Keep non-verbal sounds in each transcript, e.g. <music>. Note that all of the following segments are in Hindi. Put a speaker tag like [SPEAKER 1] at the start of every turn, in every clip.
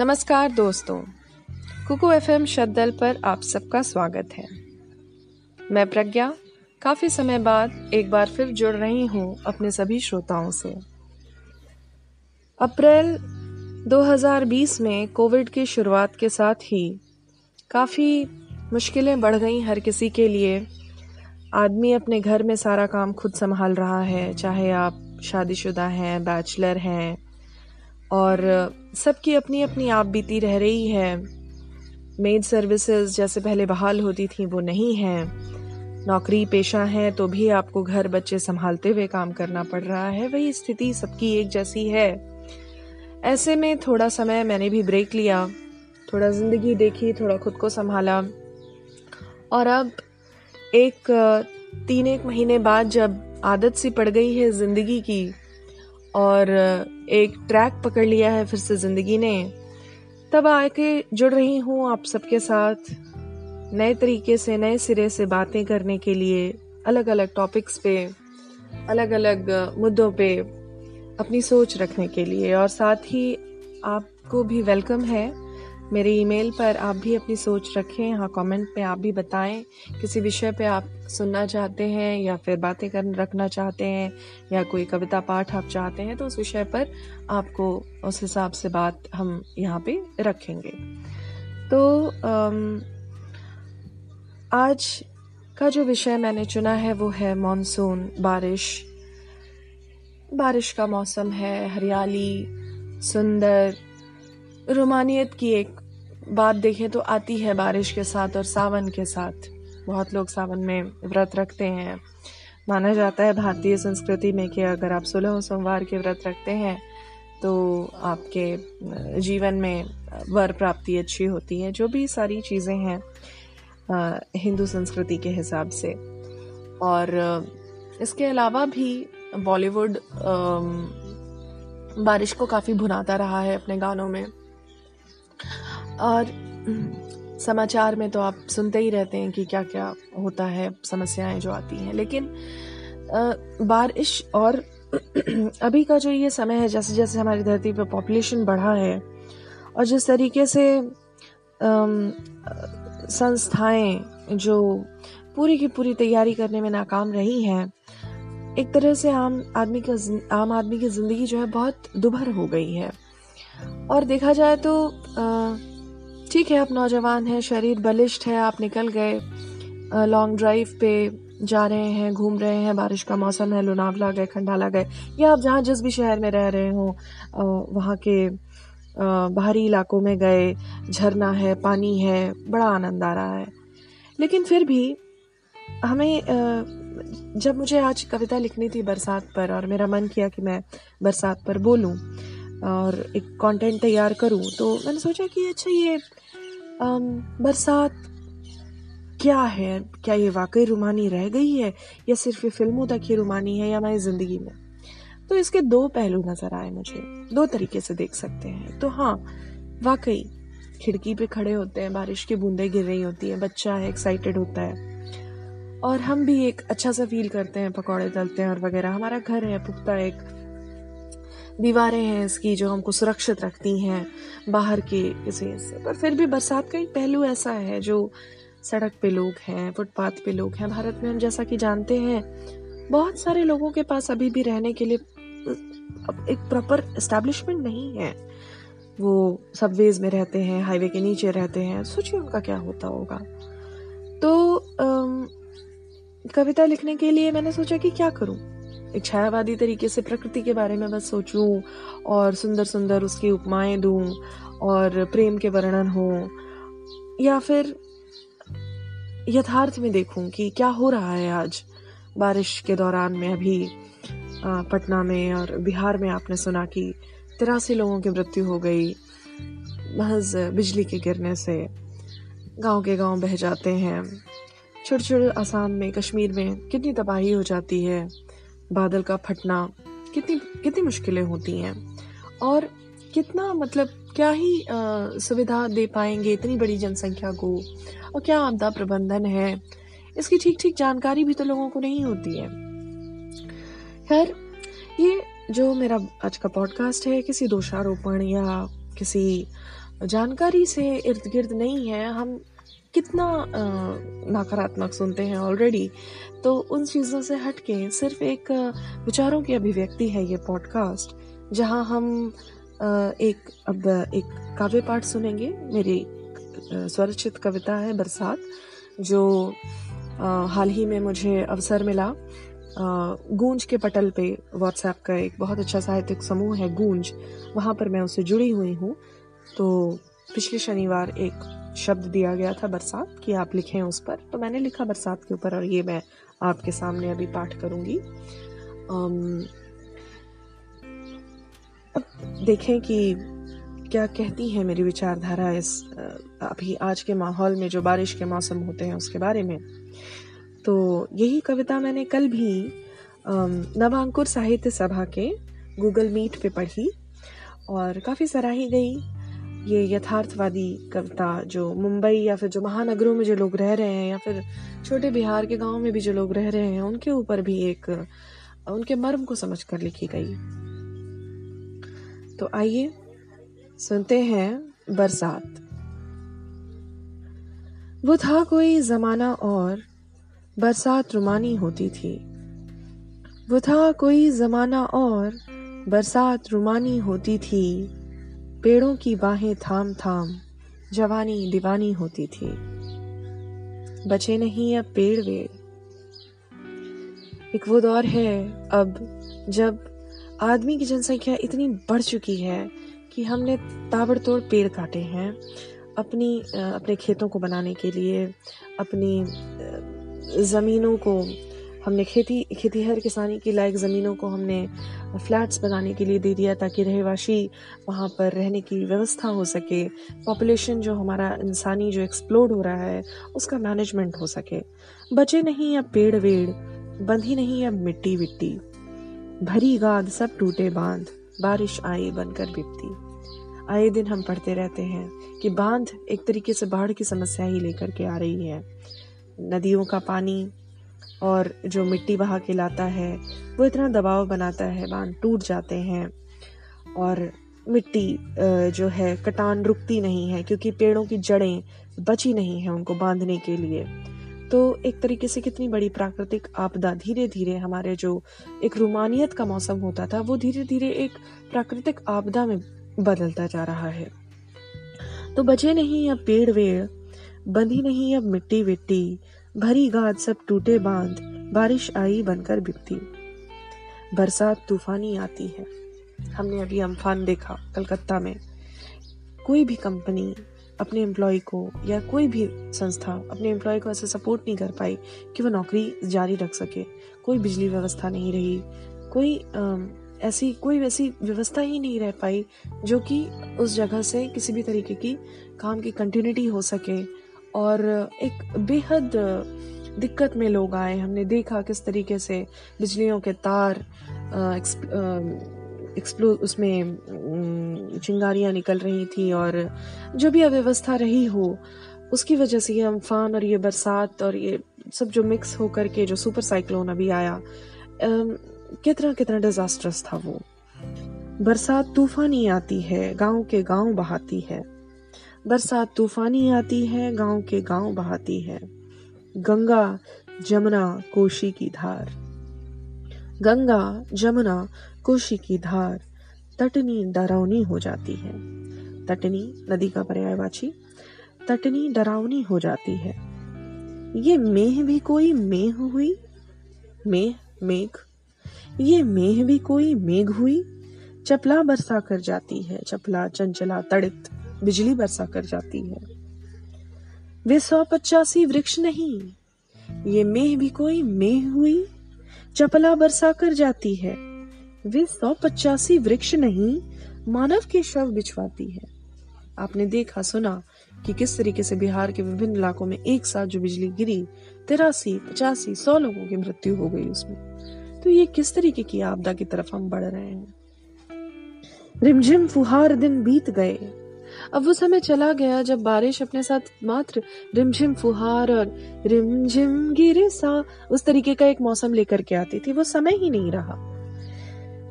[SPEAKER 1] नमस्कार दोस्तों, कुकू एफ़ एम शद्दल पर आप सबका स्वागत है। मैं प्रज्ञा, काफ़ी समय बाद एक बार फिर जुड़ रही हूँ अपने सभी श्रोताओं से। अप्रैल 2020 में कोविड की शुरुआत के साथ ही काफ़ी मुश्किलें बढ़ गई हर किसी के लिए। आदमी अपने घर में सारा काम खुद संभाल रहा है, चाहे आप शादीशुदा हैं, बैचलर हैं और सबकी अपनी अपनी आप बीती रह रही है। मेड सर्विसेज़ जैसे पहले बहाल होती थी, वो नहीं है। नौकरी पेशा है तो भी आपको घर बच्चे संभालते हुए काम करना पड़ रहा है। वही स्थिति सबकी एक जैसी है। ऐसे में थोड़ा समय मैंने भी ब्रेक लिया, थोड़ा ज़िंदगी देखी, थोड़ा खुद को संभाला। और अब एक, तीन एक महीने बाद जब आदत सी पड़ गई है ज़िंदगी की और एक ट्रैक पकड़ लिया है फिर से ज़िंदगी ने। तब आके जुड़ रही हूँ आप सबके साथ। नए तरीके से, नए सिरे से बातें करने के लिए अलग अलग टॉपिक्स पे अलग अलग मुद्दों पे अपनी सोच रखने के लिए। और साथ ही आपको भी वेलकम है। मेरे ईमेल पर आप भी अपनी सोच रखें यहाँ कमेंट में आप भी बताएँ, किसी विषय पे आप सुनना चाहते हैं या फिर बातें कर, रखना चाहते हैं या कोई कविता पाठ आप चाहते हैं तो उस विषय पर आपको उस हिसाब से बात हम यहाँ पे रखेंगे। तो आज का जो विषय मैंने चुना है वो है मॉनसून बारिश। बारिश का मौसम है, हरियाली, सुंदर, रोमानियत की एक बात देखें तो आती है बारिश के साथ और सावन के साथ। बहुत लोग सावन में व्रत रखते हैं। माना जाता है भारतीय संस्कृति में कि अगर आप सुलह सोमवार के व्रत रखते हैं तो आपके जीवन में वर प्राप्ति अच्छी होती है, जो भी सारी चीज़ें हैं हिंदू संस्कृति के हिसाब से। और इसके अलावा भी बॉलीवुड बारिश को काफ़ी भुनाता रहा है अपने गानों में। और समाचार में तो आप सुनते ही रहते हैं कि क्या क्या होता है समस्याएँ जो आती हैं। लेकिन बारिश और <clears throat> अभी का जो ये समय है जैसे जैसे हमारी धरती पर पॉपुलेशन बढ़ा है और जिस तरीके से संस्थाएँ जो पूरी की पूरी तैयारी करने में नाकाम रही हैं एक तरह से आम आदमी का आम आदमी की ज़िंदगी जो है बहुत दुभर हो गई है। और देखा जाए तो आ, ठीक है, आप नौजवान हैं, शरीर बलिष्ठ है, आप निकल गए लॉन्ग ड्राइव पे जा रहे हैं, घूम रहे हैं, बारिश का मौसम है, लोनावला गए, खंडाला गए, या आप जहाँ जिस भी शहर में रह रहे हों वहाँ के बाहरी इलाकों में गए, झरना है, पानी है, बड़ा आनंद आ रहा है। लेकिन फिर भी हमें जब मुझे आज कविता लिखनी थी बरसात पर और मेरा मन किया कि मैं बरसात पर बोलूँ और एक कंटेंट तैयार करूँ तो मैंने सोचा कि अच्छा ये बरसात क्या है? क्या ये वाकई रुमानी रह गई है? या सिर्फ़ ये फ़िल्मों तक ही रुमानी है या हमारी ज़िंदगी में? तो इसके दो पहलू नज़र आए मुझे। दो तरीके से देख सकते हैं। तो हाँ वाकई, खिड़की पे खड़े होते हैं, बारिश की बूंदें गिर रही होती हैं, बच्चा है एक्साइटेड होता है। और हम भी एक अच्छा सा फील करते हैं, पकौड़े तलते हैं और वगैरह। हमारा घर है, पुख्ता एक दीवारें हैं इसकी जो हमको सुरक्षित रखती हैं बाहर के किसी से पर। फिर भी बरसात का एक पहलू ऐसा है जो सड़क पे लोग हैं, फुटपाथ पे लोग हैं। भारत में हम जैसा कि जानते हैं, बहुत सारे लोगों के पास अभी भी रहने के लिए एक प्रॉपर एस्टेब्लिशमेंट नहीं है। वो सबवेज में रहते हैं हाईवे के नीचे रहते हैं। सोचिए उनका क्या होता होगा। तो कविता लिखने के लिए मैंने सोचा कि क्या करूँ? एक छायावादी तरीके से प्रकृति के बारे में बस सोचूं और सुंदर सुंदर उसकी उपमाएँ दूँ और प्रेम के वर्णन हो, या फिर यथार्थ में देखूँ कि क्या हो रहा है आज, बारिश के दौरान में अभी पटना में और बिहार में आपने सुना कि तिरासी लोगों की मृत्यु हो गई, महज बिजली के गिरने से, गाँव के गाँव बह जाते हैं। छोटे छोटे आसाम में कश्मीर में कितनी तबाही हो जाती है बादल का फटना, कितनी कितनी मुश्किलें होती हैं। और कितना मतलब क्या ही सुविधा दे पाएँगे इतनी बड़ी जनसंख्या को? और क्या आपदा प्रबंधन है? इसकी ठीक ठीक जानकारी भी तो लोगों को नहीं होती है। खैर, ये जो मेरा आज का पॉडकास्ट है, किसी दोषारोपण या किसी जानकारी से इर्द गिर्द नहीं है, हम कितना नकारात्मक सुनते हैं ऑलरेडी तो उन चीज़ों से हटके सिर्फ़ एक विचारों की अभिव्यक्ति है ये पॉडकास्ट जहाँ हम एक, अब एक काव्य पाठ सुनेंगे। मेरी स्वरचित कविता है बरसात, जो हाल ही में मुझे अवसर मिला। गूंज के पटल पे व्हाट्सएप का एक बहुत अच्छा साहित्यिक समूह है गूंज, वहाँ पर मैं उससे जुड़ी हुई हूँ। तो पिछले शनिवार एक शब्द दिया गया था बरसात कि आप लिखें उस पर। तो मैंने लिखा बरसात के ऊपर और ये मैं आपके सामने अभी पाठ करूँगी। अब देखें कि क्या कहती है मेरी विचारधारा इस अभी आज के माहौल में जो बारिश के मौसम होते हैं उसके बारे में। तो यही कविता मैंने कल भी नवांकुर साहित्य सभा के गूगल मीट पे पढ़ी और काफ़ी सराही गई। ये यथार्थवादी कविता जो मुंबई या फिर जो महानगरों में जो लोग रह रहे हैं या फिर छोटे बिहार के गाँव में भी जो लोग रह रहे हैं, उनके ऊपर भी एक, उनके मर्म को समझ कर लिखी गई। तो आइए सुनते हैं बरसात। वो था कोई जमाना और बरसात रुमानी होती थी। वो था कोई जमाना और बरसात रुमानी होती थी। पेड़ों की बाहें थाम थाम जवानी दीवानी होती थी। बचे नहीं अब पेड़ वेड़ एक वो दौर है अब, जब आदमी की जनसंख्या इतनी बढ़ चुकी है कि हमने ताबड़तोड़ पेड़ काटे हैं, अपनी, अपने खेतों को बनाने के लिए, अपनी ज़मीनों को हमने खेती खेती हर किसानी की लायक ज़मीनों को हमने फ्लैट्स बनाने के लिए दे दिया ताकि रहवाशी वहाँ पर रहने की व्यवस्था हो सके। पॉपुलेशन जो हमारा इंसानी जो एक्सप्लोड हो रहा है, उसका मैनेजमेंट हो सके। बचे नहीं अब पेड़ वेड़ बंधी नहीं अब मिट्टी विट्टी भरी गाद सब टूटे बाँध, बारिश आई बनकर बिपती। आए दिन हम पढ़ते रहते हैं कि बाँध एक तरीके से बाढ़ की समस्या ही लेकर के आ रही है। नदियों का पानी और जो मिट्टी बहा के लाता है, वो इतना दबाव बनाता है, बाँध टूट जाते हैं। और मिट्टी जो है, कटान रुकती नहीं है, क्योंकि पेड़ों की जड़ें बची नहीं है उनको बांधने के लिए। तो एक तरीके से कितनी बड़ी प्राकृतिक आपदा धीरे धीरे हमारे जो एक रोमानियत का मौसम होता था, वो धीरे धीरे एक प्राकृतिक आपदा में बदलता जा रहा है। तो बचे नहीं अब पेड़ वेड़, बंधी नहीं अब मिट्टी विट्टी भरी गाद सब टूटे बाँध बारिश आई बनकर बिकती। बरसात तूफानी आती है। हमने अभी अम्फान देखा कलकत्ता में। कोई भी कंपनी अपने एम्प्लॉय को या कोई भी संस्था अपने एम्प्लॉय को ऐसे सपोर्ट नहीं कर पाई कि वो नौकरी जारी रख सके। कोई बिजली व्यवस्था नहीं रही कोई आ, ऐसी कोई वैसी व्यवस्था ही नहीं रह पाई जो कि उस जगह से किसी भी तरीके की काम की कंटिन्यूटी हो सके। और एक बेहद दिक्कत में लोग आए हमने देखा किस तरीके से बिजलियों के तार एक्सप्लो उसमें चिंगारियाँ निकल रही थी और जो भी अव्यवस्था रही हो, उसकी वजह से ये अम्फान और ये बरसात और ये सब जो मिक्स होकर के जो सुपर साइक्लोन अभी आया कितना कितना डिजास्टर्स था वो। बरसात तूफानी आती है, गाँव के गाँव बहाती है। बरसात तूफानी आती है, गाँव के गाँव बहाती है। गंगा, जमुना, कोशी की धार। गंगा, जमुना, कोशी की धार तटनी डरावनी हो जाती है। तटनी, नदी का पर्यायवाची तटनी डरावनी हो जाती है। ये मेह भी कोई मेह हुई? मेह, मेघ? ये मेह भी कोई मेघ हुई? चपला बरसा कर जाती है, चपला चंचला, तड़ित। बिजली बरसा कर जाती है। वे सौ पचासी वृक्ष नहीं, ये मेह भी कोई मेह हुई, चपला बरसा कर जाती है। वे सौ पचासी वृक्ष नहीं, मानव के शव बिछवाती है। आपने देखा, सुना कि किस तरीके से बिहार के विभिन्न इलाकों में एक साथ जो बिजली गिरी, तिरासी, पचासी, सौ लोगों की मृत्यु हो गई उसमें। तो ये किस तरीके की आपदा की तरफ़ हम बढ़ रहे हैं? रिमझिम फुहार दिन बीत गए अब वो समय चला गया जब बारिश अपने साथ मात्र रिमझिम फुहार और रिमझिम गिरे सा उस तरीके का एक मौसम लेकर के आती थी। वो समय ही नहीं रहा।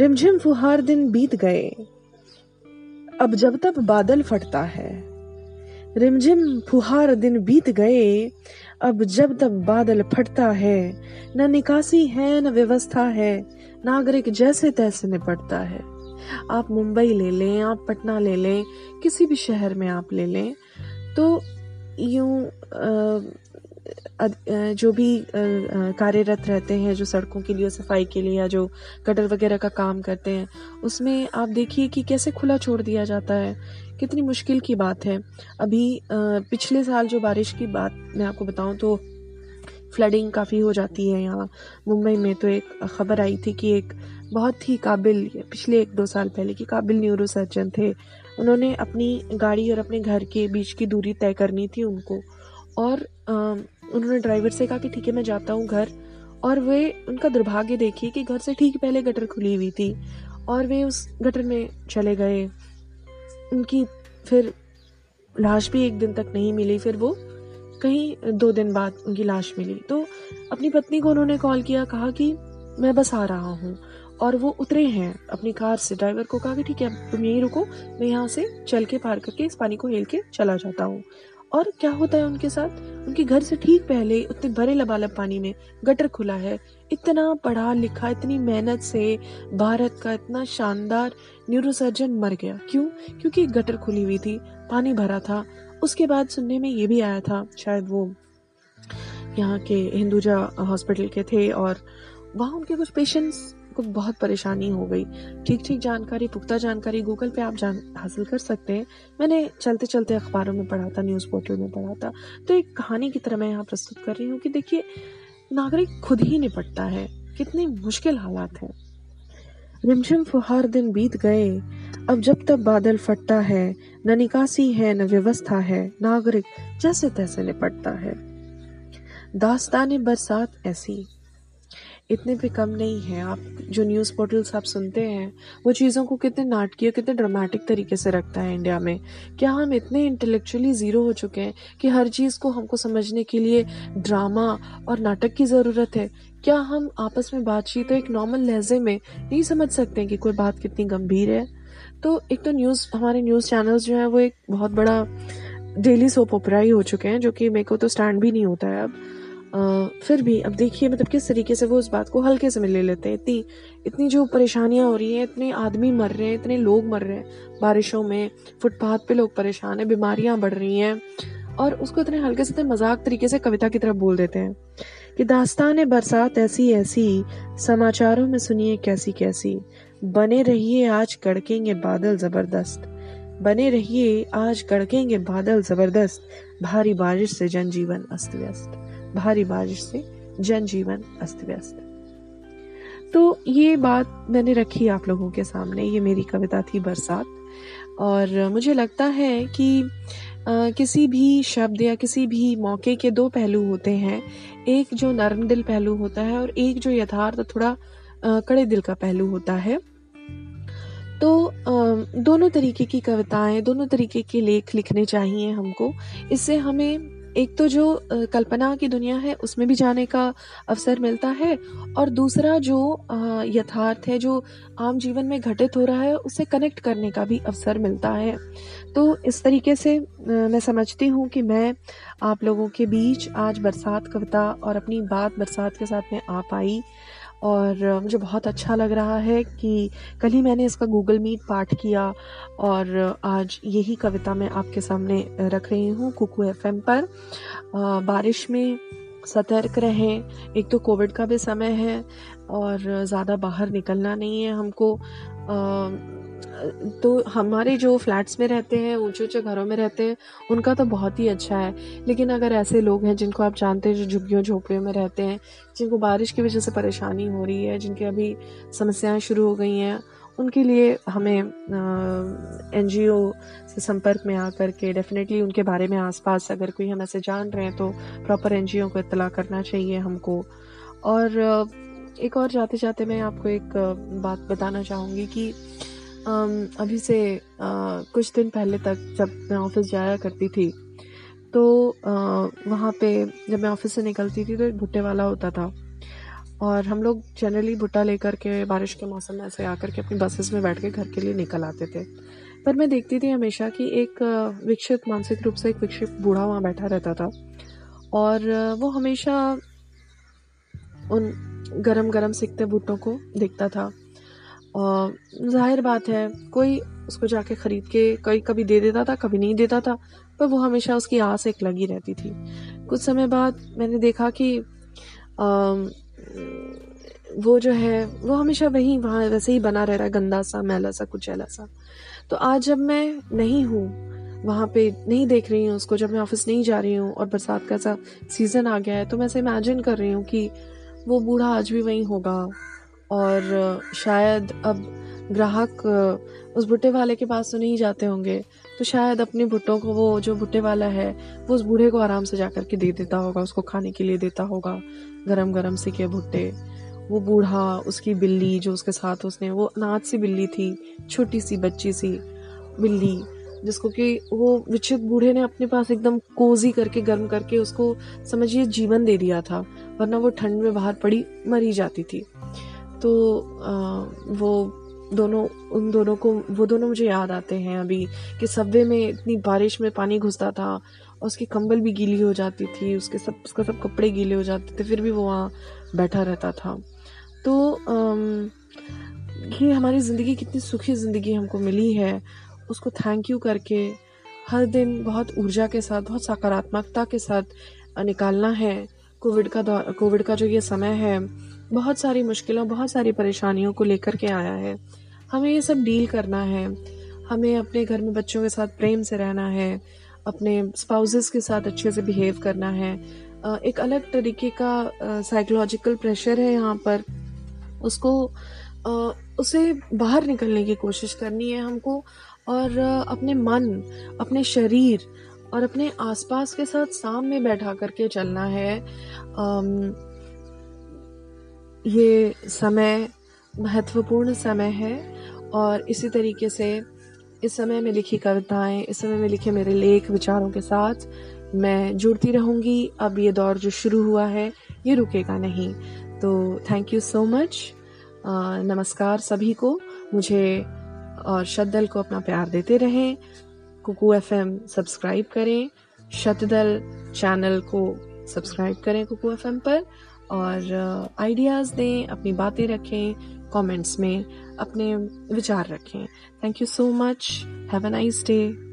[SPEAKER 1] रिमझिम फुहार दिन बीत गए। अब जब तब बादल फटता है। रिमझिम फुहार दिन बीत गए। अब जब तब बादल फटता है। न निकासी है, न व्यवस्था है। नागरिक जैसे तैसे निपटता है। आप मुंबई ले लें, आप पटना ले लें, किसी भी शहर में आप ले लें तो यूँ जो भी कार्यरत रहते हैं, जो सड़कों के लिए, सफ़ाई के लिए या जो कटर वगैरह का काम करते हैं, उसमें आप देखिए कि कैसे खुला छोड़ दिया जाता है। कितनी मुश्किल की बात है। अभी पिछले साल जो बारिश की बात मैं आपको बताऊँ तो फ्लडिंग काफ़ी हो जाती है यहाँ। मुंबई में तो एक खबर आई थी कि एक बहुत ही काबिल पिछले एक दो साल पहले की काबिल न्यूरो सर्जन थे। उन्होंने अपनी गाड़ी और अपने घर के बीच की दूरी तय करनी थी उनको। और आ, उन्होंने ड्राइवर से कहा कि ठीक है मैं जाता हूँ घर। और वे उनका दुर्भाग्य देखिए कि घर से ठीक पहले गटर खुली हुई थी। और वे उस गटर में चले गए। उनकी फिर लाश भी एक दिन तक नहीं मिली फिर वो कहीं दो दिन बाद उनकी लाश मिली। तो अपनी पत्नी को उन्होंने कॉल किया कहा कि मैं बस आ रहा हूँ। और वो उतरे हैं अपनी कार से। ड्राइवर को कहा कि ठीक है तुम यहीं रुको, मैं यहाँ से चल के पार करके इस पानी को हेल के चला जाता हूँ। और क्या होता है उनके साथ? उनके घर से ठीक पहले उतने भरे लबालब पानी में गटर खुला है। इतना पढ़ा लिखा, इतनी मेहनत से भारत का इतना शानदार न्यूरोसर्जन मर गया। क्यों? क्योंकि गटर खुली हुई थी, पानी भरा था। उसके बाद सुनने में ये भी आया था, शायद वो यहाँ के हिंदुजा हॉस्पिटल के थे और वहाँ उनके कुछ पेशेंट्स को बहुत परेशानी हो गई। ठीक ठीक जानकारी, पुख्ता जानकारी गूगल पे आप जान, हासिल कर सकते हैं। मैंने चलते चलते अखबारों में पढ़ा था, न्यूज़ पोर्टल में पढ़ा था। तो एक कहानी की तरह मैं यहाँ प्रस्तुत कर रही हूँ कि देखिए, नागरिक खुद ही निपटता है। कितनी मुश्किल हालात हैं। रिमझिम फुहार दिन बीत गए। अब जब तक बादल फटता है, न निकासी है, न व्यवस्था है, नागरिक जैसे तैसे निपटता है। दास्तान बरसात ऐसी। इतने भी कम नहीं है। आप जो न्यूज़ पोर्टल्स आप सुनते हैं, वो चीज़ों को कितने नाटकीय, कितने ड्रामेटिक तरीके से रखता है इंडिया में। क्या हम इतने इंटेलेक्चुअली ज़ीरो हो चुके हैं कि हर चीज़ को हमको समझने के लिए ड्रामा और नाटक की ज़रूरत है? क्या हम आपस में बातचीत एक नॉर्मल लहजे में नहीं समझ सकते कि कोई बात कितनी गंभीर है? तो एक तो न्यूज़ हमारे न्यूज़ चैनल्स जो हैं, वो एक बहुत बड़ा डेली सोप ओपरा ही हो चुके हैं, जो कि मेरे को तो स्टैंड भी नहीं होता है अब। फिर भी, अब देखिए मतलब किस तरीके से वो उस बात को हल्के से में ले लेते हैं। इतनी इतनी जो परेशानियाँ हो रही हैं, इतने आदमी मर रहे हैं, इतने लोग मर रहे हैं बारिशों में, फुटपाथ पे लोग परेशान हैं, बीमारियाँ बढ़ रही हैं, और उसको इतने हल्के से मज़ाक तरीके से कविता की तरफ़ बोल देते हैं कि दास्तान बरसात ऐसी ऐसी, समाचारों में सुनिए कैसी कैसी। बने रहिए आज कड़केंगे बादल ज़बरदस्त। बने रहिए आज कड़केंगे बादल ज़बरदस्त। भारी बारिश से जनजीवन अस्त व्यस्त। भारी बारिश से जनजीवन अस्त व्यस्त तो ये बात मैंने रखी आप लोगों के सामने ये मेरी कविता थी बरसात। और मुझे लगता है कि आ, किसी भी शब्द या किसी भी मौके के दो पहलू होते हैं। एक जो नरम दिल पहलू होता है और एक जो यथार्थ थोड़ा कड़े दिल का पहलू होता है। तो दोनों तरीके की कविताएँ दोनों तरीके के लेख लिखने चाहिए हमको। इससे हमें एक तो जो कल्पना की दुनिया है, उसमें भी जाने का अवसर मिलता है और दूसरा जो यथार्थ है, जो आम जीवन में घटित हो रहा है, उसे कनेक्ट करने का भी अवसर मिलता है। तो इस तरीके से मैं समझती हूँ कि मैं आप लोगों के बीच आज बरसात कविता और अपनी बात बरसात के साथ में आ पाई। और मुझे बहुत अच्छा लग रहा है कि कल ही मैंने इसका गूगल मीट पाठ किया और आज यही कविता मैं आपके सामने रख रही हूँ कुकू एफएम पर। बारिश में सतर्क रहें, एक तो कोविड का भी समय है और ज़्यादा बाहर निकलना नहीं है हमको। तो हमारे जो फ्लैट्स में रहते हैं ऊँचे ऊँचे घरों में रहते हैं, उनका तो बहुत ही अच्छा है। लेकिन अगर ऐसे लोग हैं जिनको आप जानते हैं जो झुग्गियों, झोपड़ियों में रहते हैं, जिनको बारिश की वजह से परेशानी हो रही है, जिनकी अभी समस्याएँ शुरू हो गई हैं, उनके लिए हमें एनजीओ से संपर्क में आकर के डेफिनेटली उनके बारे में आसपास अगर कोई हम ऐसे जान रहे हैं तो प्रॉपर एनजीओ को इतला करना चाहिए हमको। और एक और जाते जाते मैं आपको एक बात बताना चाहूँगी कि अभी से कुछ दिन पहले तक जब मैं ऑफ़िस जाया करती थी तो वहाँ पे जब मैं ऑफ़िस से निकलती थी तो एक भुट्टे वाला होता था। और हम लोग जनरली भुट्टा लेकर के बारिश के मौसम में ऐसे आकर के अपनी बसेस में बैठ के घर के लिए निकल आते थे। पर मैं देखती थी हमेशा कि एक विकसित, मानसिक रूप से एक विकसित बूढ़ा वहाँ बैठा रहता था। और वो हमेशा उन गरम गरम सिकते भुट्टों को देखता था। ज़ाहिर बात है कोई उसको जाके ख़रीद के कभी कभी दे देता था कभी नहीं देता था पर वो हमेशा उसकी आस एक लगी रहती थी। कुछ समय बाद मैंने देखा कि आ, वो जो है वो हमेशा वही वहाँ वैसे ही बना रह रहा है गंदा सा मैला सा कुचैला सा। तो आज जब मैं नहीं हूँ वहाँ पे नहीं देख रही हूँ उसको जब मैं ऑफ़िस नहीं जा रही हूँ और बरसात का सा सीज़न आ गया है तो मैं ऐसे इमेजिन कर रही हूँ कि वो बूढ़ा आज भी वहीं होगा और शायद अब ग्राहक उस भुट्टे वाले के पास तो नहीं जाते होंगे तो शायद अपने भुट्टों को वो जो भुट्टे वाला है, वो उस बूढ़े को आराम से जा के दे देता होगा, उसको खाने के लिए देता होगा गरम गरम सिके भुट्टे। वो बूढ़ा, उसकी बिल्ली जो उसके साथ उसने, वो अनाथ सी बिल्ली थी, छोटी सी, बच्ची सी बिल्ली, जिसको कि वो विचित बूढ़े ने अपने पास एकदम कोजी करके, गर्म करके उसको समझिए जीवन दे दिया था, वरना वो ठंड में बाहर पड़ी, मरी जाती थी। तो आ, वो दोनों उन दोनों को वो दोनों मुझे याद आते हैं अभी कि सब्वे में इतनी बारिश में पानी घुसता था और उसकी कंबल भी गीली हो जाती थी उसके सब उसका सब कपड़े गीले हो जाते थे फिर भी वो वहाँ बैठा रहता था। तो ये हमारी ज़िंदगी कितनी सुखी ज़िंदगी हमको मिली है उसको थैंक यू करके हर दिन बहुत ऊर्जा के साथ बहुत सकारात्मकता के साथ निकालना है। कोविड का कोविड का जो ये समय है बहुत सारी मुश्किलों, बहुत सारी परेशानियों को लेकर के आया है। हमें ये सब डील करना है। हमें अपने घर में बच्चों के साथ प्रेम से रहना है। अपने स्पाउसेस के साथ अच्छे से बिहेव करना है। एक अलग तरीके का साइकोलॉजिकल प्रेशर है यहाँ पर। उसको उसे बाहर निकलने की कोशिश करनी है हमको। और अपने मन, अपने शरीर और अपने आसपास के साथ सामने बैठा करके चलना है। ये समय, महत्वपूर्ण समय है और इसी तरीके से इस समय में लिखी कविताएँ, इस समय में लिखे मेरे लेख विचारों के साथ मैं जुड़ती रहूँगी। अब ये दौर जो शुरू हुआ है, ये रुकेगा नहीं। तो थैंक यू सो मच नमस्कार सभी को। मुझे और शतदल को अपना प्यार देते रहें। कुकू एफएम सब्सक्राइब करें। शतदल चैनल को सब्सक्राइब करें कुकू एफएम पर। और आइडियाज़ दें, अपनी बातें रखें कमेंट्स में अपने विचार रखें। Thank you so much have a nice day